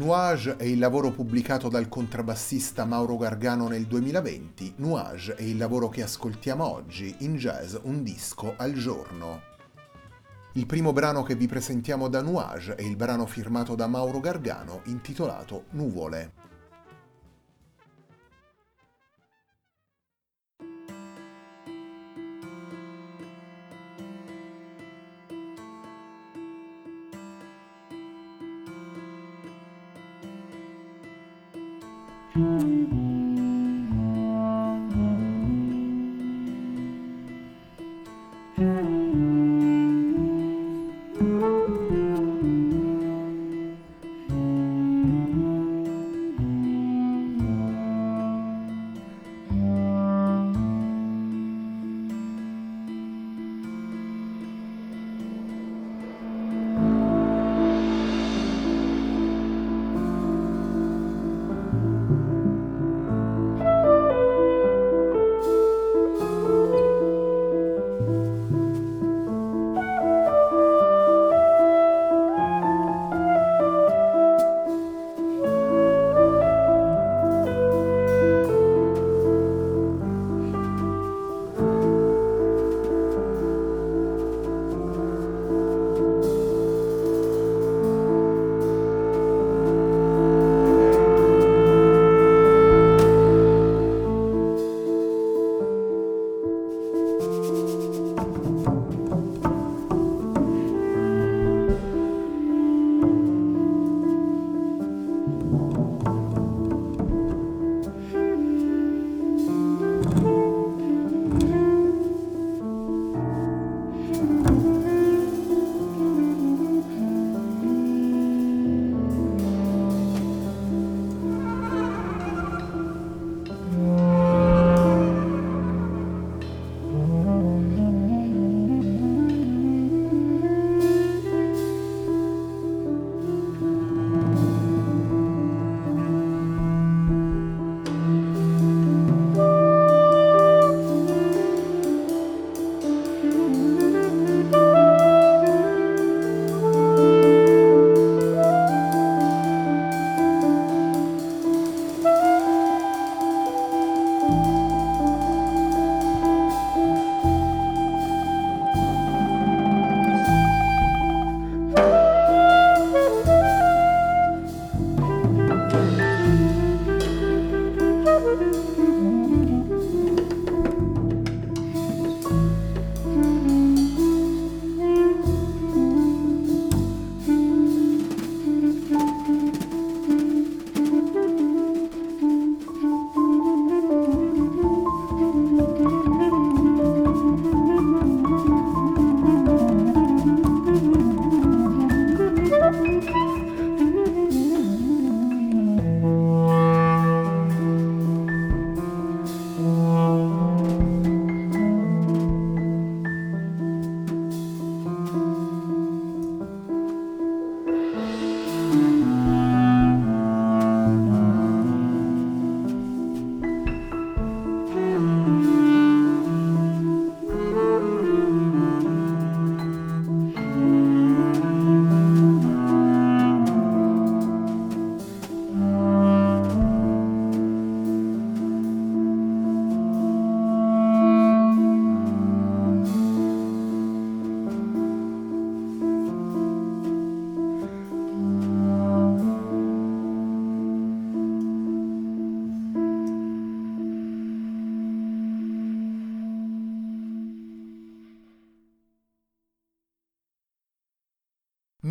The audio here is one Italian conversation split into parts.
Nuage è il lavoro pubblicato dal contrabbassista Mauro Gargano nel 2020. Nuage è il lavoro che ascoltiamo oggi in jazz un disco al giorno. Il primo brano che vi presentiamo da Nuage è il brano firmato da Mauro Gargano intitolato Nuvole.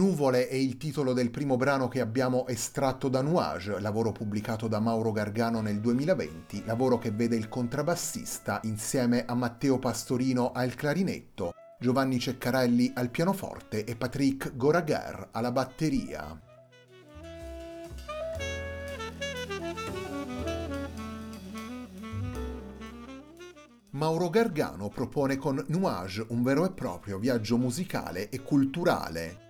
Nuvole è il titolo del primo brano che abbiamo estratto da Nuage, lavoro pubblicato da Mauro Gargano nel 2020, lavoro che vede il contrabbassista insieme a Matteo Pastorino al clarinetto, Giovanni Ceccarelli al pianoforte e Patrick Goraguer alla batteria. Mauro Gargano propone con Nuage un vero e proprio viaggio musicale e culturale.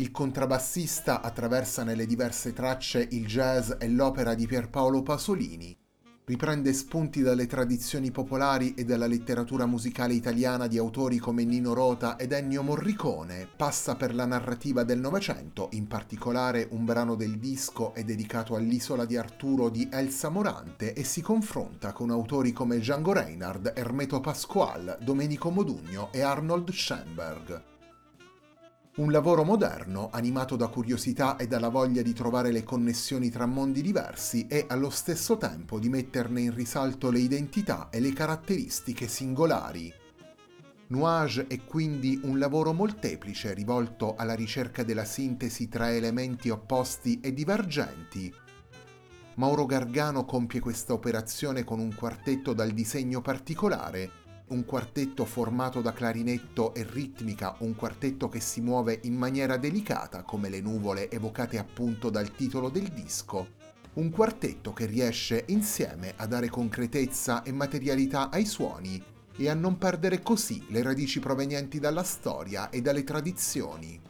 Il contrabbassista attraversa nelle diverse tracce il jazz e l'opera di Pierpaolo Pasolini, riprende spunti dalle tradizioni popolari e dalla letteratura musicale italiana di autori come Nino Rota ed Ennio Morricone, passa per la narrativa del Novecento, in particolare un brano del disco è dedicato all'isola di Arturo di Elsa Morante e si confronta con autori come Django Reinhardt, Ermeto Pasquale, Domenico Modugno e Arnold Schoenberg. Un lavoro moderno, animato da curiosità e dalla voglia di trovare le connessioni tra mondi diversi e allo stesso tempo di metterne in risalto le identità e le caratteristiche singolari. Nuage è quindi un lavoro molteplice rivolto alla ricerca della sintesi tra elementi opposti e divergenti. Mauro Gargano compie questa operazione con un quartetto dal disegno particolare, un quartetto formato da clarinetto e ritmica, un quartetto che si muove in maniera delicata come le nuvole evocate appunto dal titolo del disco, un quartetto che riesce insieme a dare concretezza e materialità ai suoni e a non perdere così le radici provenienti dalla storia e dalle tradizioni.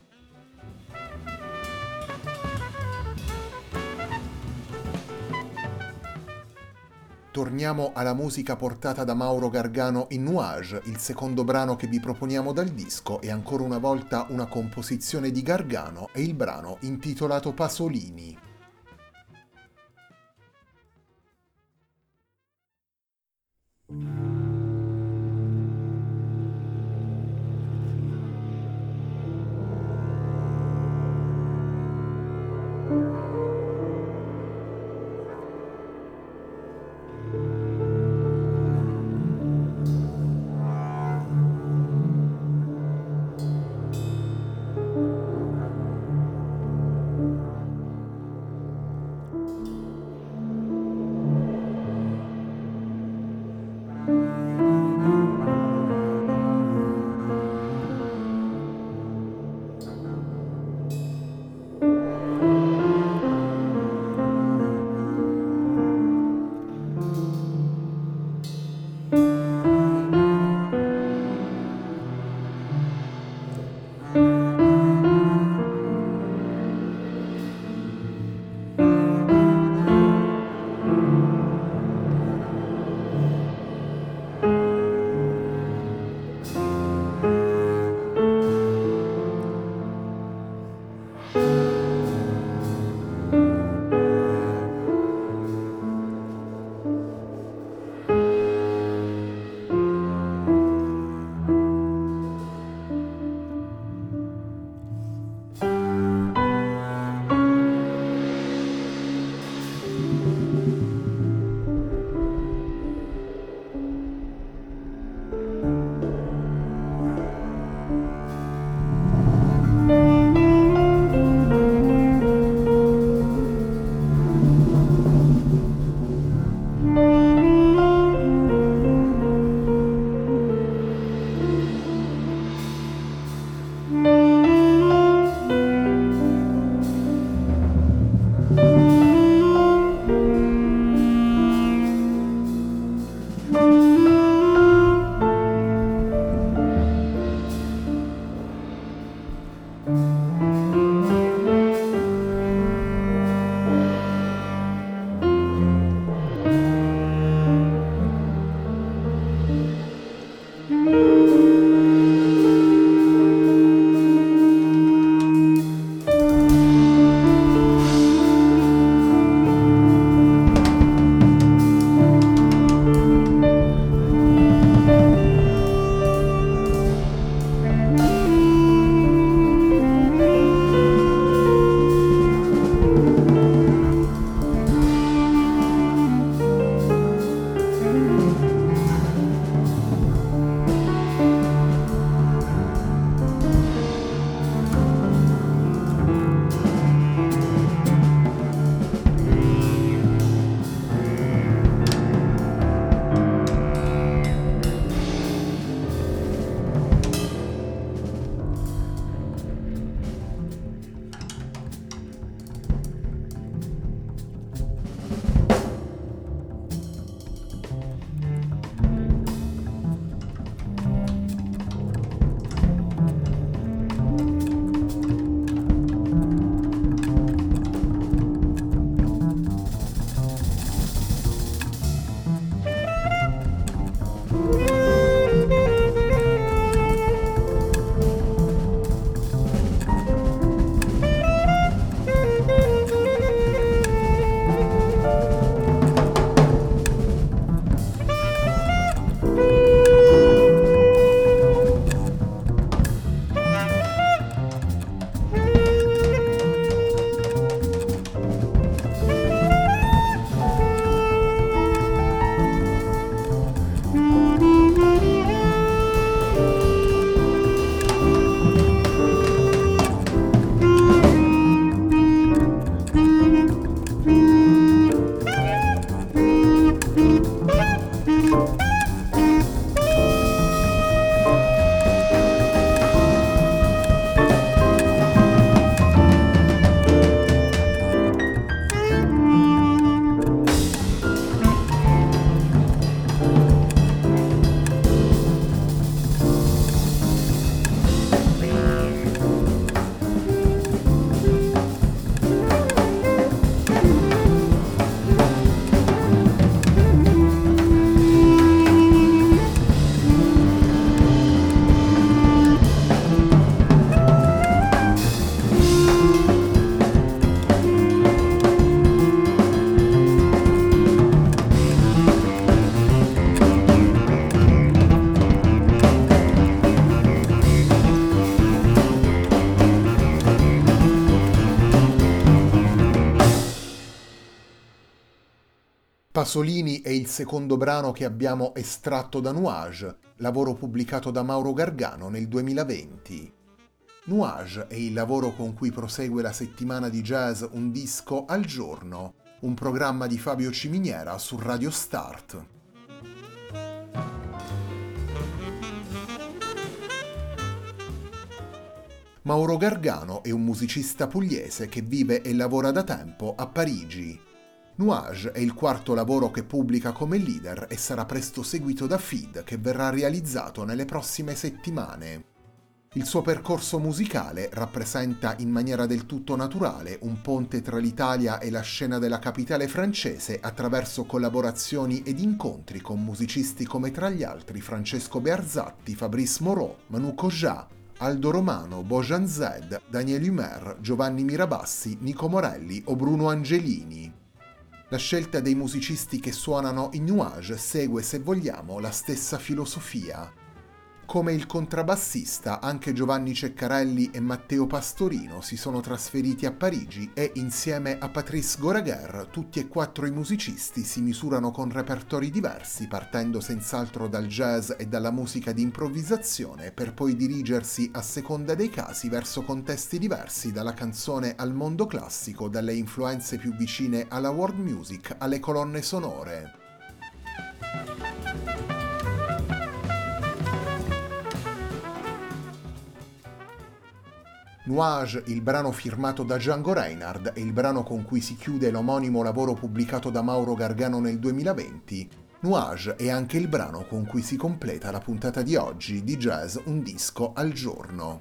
Torniamo alla musica portata da Mauro Gargano in Nuage, il secondo brano che vi proponiamo dal disco è ancora una volta una composizione di Gargano e il brano intitolato Pasolini. Pasolini è il secondo brano che abbiamo estratto da Nuage, lavoro pubblicato da Mauro Gargano nel 2020. Nuage è il lavoro con cui prosegue la settimana di jazz Un disco al giorno, un programma di Fabio Ciminiera su Radio Start. Mauro Gargano è un musicista pugliese che vive e lavora da tempo a Parigi. Nuage è il quarto lavoro che pubblica come leader e sarà presto seguito da Feed che verrà realizzato nelle prossime settimane. Il suo percorso musicale rappresenta in maniera del tutto naturale un ponte tra l'Italia e la scena della capitale francese attraverso collaborazioni ed incontri con musicisti come tra gli altri Francesco Bearzatti, Fabrice Moreau, Manu Cojat, Aldo Romano, Bojan Zed, Daniel Humer, Giovanni Mirabassi, Nico Morelli o Bruno Angelini. La scelta dei musicisti che suonano in Nuage segue, se vogliamo, la stessa filosofia. Come il contrabbassista, anche Giovanni Ceccarelli e Matteo Pastorino si sono trasferiti a Parigi e insieme a Patrice Goraguer tutti e quattro i musicisti si misurano con repertori diversi, partendo senz'altro dal jazz e dalla musica di improvvisazione, per poi dirigersi a seconda dei casi verso contesti diversi, dalla canzone al mondo classico, dalle influenze più vicine alla world music alle colonne sonore. Nuage, il brano firmato da Django Reinhardt e il brano con cui si chiude l'omonimo lavoro pubblicato da Mauro Gargano nel 2020, Nuage è anche il brano con cui si completa la puntata di oggi di Jazz Un disco al giorno.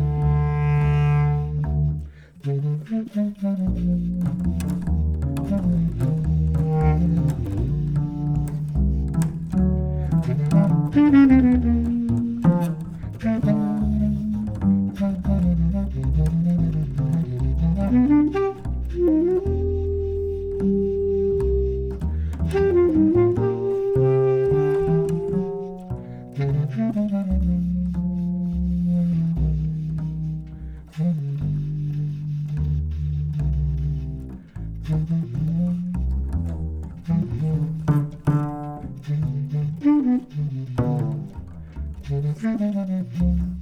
なるほど。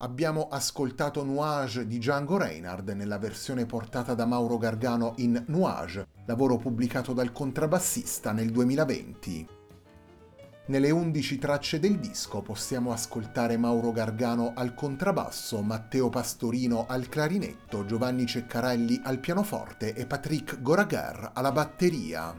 Abbiamo ascoltato Nuage di Django Reinhardt nella versione portata da Mauro Gargano in Nuage, lavoro pubblicato dal contrabbassista nel 2020. Nelle 11 tracce del disco possiamo ascoltare Mauro Gargano al contrabbasso, Matteo Pastorino al clarinetto, Giovanni Ceccarelli al pianoforte e Patrick Goraguer alla batteria.